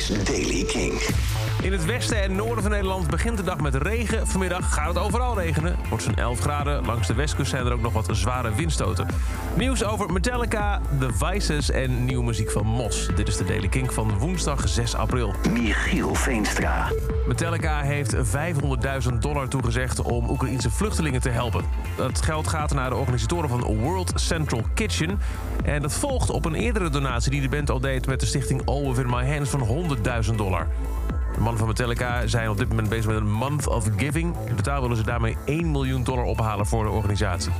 is Daily King. In het westen en noorden van Nederland begint de dag met regen. Vanmiddag gaat het overal regenen. Wordt zo'n 11 graden. Langs de westkust zijn er ook nog wat zware windstoten. Nieuws over Metallica, The Vices en nieuwe muziek van Mos. Dit is de Daily King van woensdag 6 april. Michiel Veenstra. Metallica heeft 500.000 dollar toegezegd om Oekraïense vluchtelingen te helpen. Dat geld gaat naar de organisatoren van World Central Kitchen. En dat volgt op een eerdere donatie die de band al deed met de stichting All Within My Hands van 100.000 dollar. De mannen van Metallica zijn op dit moment bezig met een Month of Giving. In totaal willen ze daarmee 1 miljoen dollar ophalen voor de organisatie.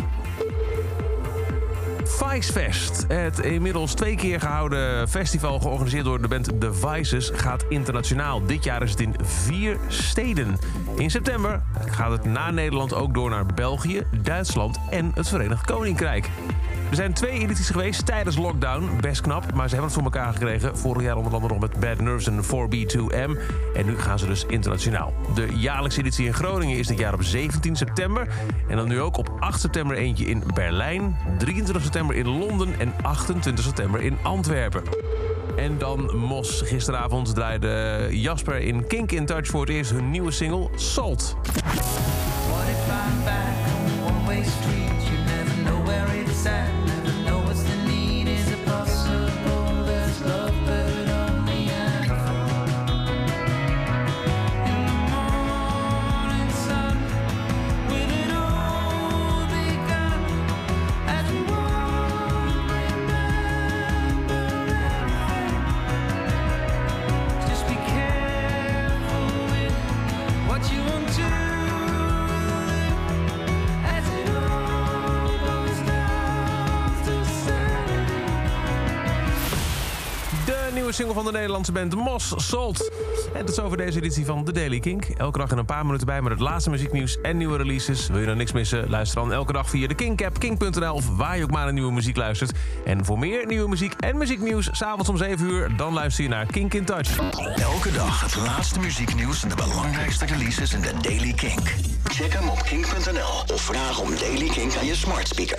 Vicefest, het inmiddels twee keer gehouden festival georganiseerd door de band The Vices, gaat internationaal. Dit jaar is het in vier steden. In september gaat het na Nederland ook door naar België, Duitsland en het Verenigd Koninkrijk. Er zijn twee edities geweest tijdens lockdown. Best knap, maar ze hebben het voor elkaar gekregen. Vorig jaar onder andere nog met Bad Nerves en 4B2M. En nu gaan ze dus internationaal. De jaarlijkse editie in Groningen is dit jaar op 17 september. En dan nu ook op 8 september eentje in Berlijn. 23 september in Londen en 28 september in Antwerpen. En dan Mos. Gisteravond draaide Jasper in Kink in Touch voor het eerst hun nieuwe single Salt. Single van de Nederlandse band Mos Salt. En tot zover deze editie van The Daily Kink. Elke dag in een paar minuten bij met het laatste muzieknieuws en nieuwe releases. Wil je nou niks missen? Luister dan elke dag via de Kink-app, kink.nl... of waar je ook maar naar nieuwe muziek luistert. En voor meer nieuwe muziek en muzieknieuws... s'avonds om 7 uur, dan luister je naar Kink in Touch. Elke dag het laatste muzieknieuws en de belangrijkste releases in de Daily King. Check hem op kink.nl of vraag om Daily King aan je smart speaker.